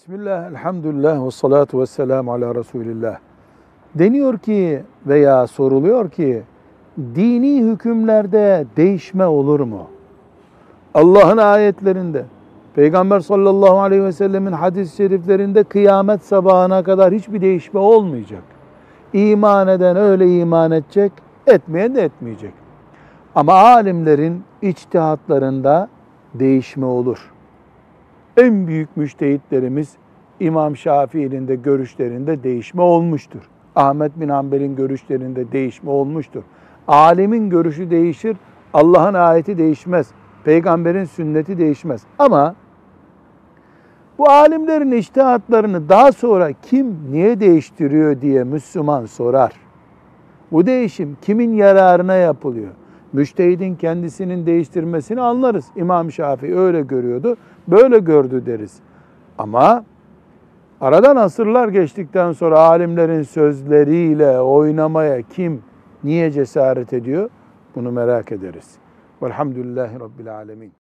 Bismillah, elhamdülillah ve salatu ve selamu ala Resulillah. Deniyor ki veya soruluyor ki dini hükümlerde değişme olur mu? Allah'ın ayetlerinde, Peygamber sallallahu aleyhi ve sellemin hadis-i şeriflerinde kıyamet sabahına kadar hiçbir değişme olmayacak. İman eden öyle iman edecek, etmeyen de etmeyecek. Ama alimlerin içtihatlarında değişme olur. En büyük müştehitlerimiz İmam Şafii'nin de görüşlerinde değişme olmuştur. Ahmet bin Hanbel'in görüşlerinde değişme olmuştur. Alimin görüşü değişir, Allah'ın ayeti değişmez. Peygamberin sünneti değişmez. Ama bu alimlerin iştihatlarını daha sonra kim niye değiştiriyor diye Müslüman sorar. Bu değişim kimin yararına yapılıyor? Müştehidin kendisinin değiştirmesini anlarız. İmam Şafii öyle görüyordu, böyle gördü deriz. Ama aradan asırlar geçtikten sonra alimlerin sözleriyle oynamaya kim niye cesaret ediyor? Bunu merak ederiz. Velhamdülillahi Rabbil Alemin.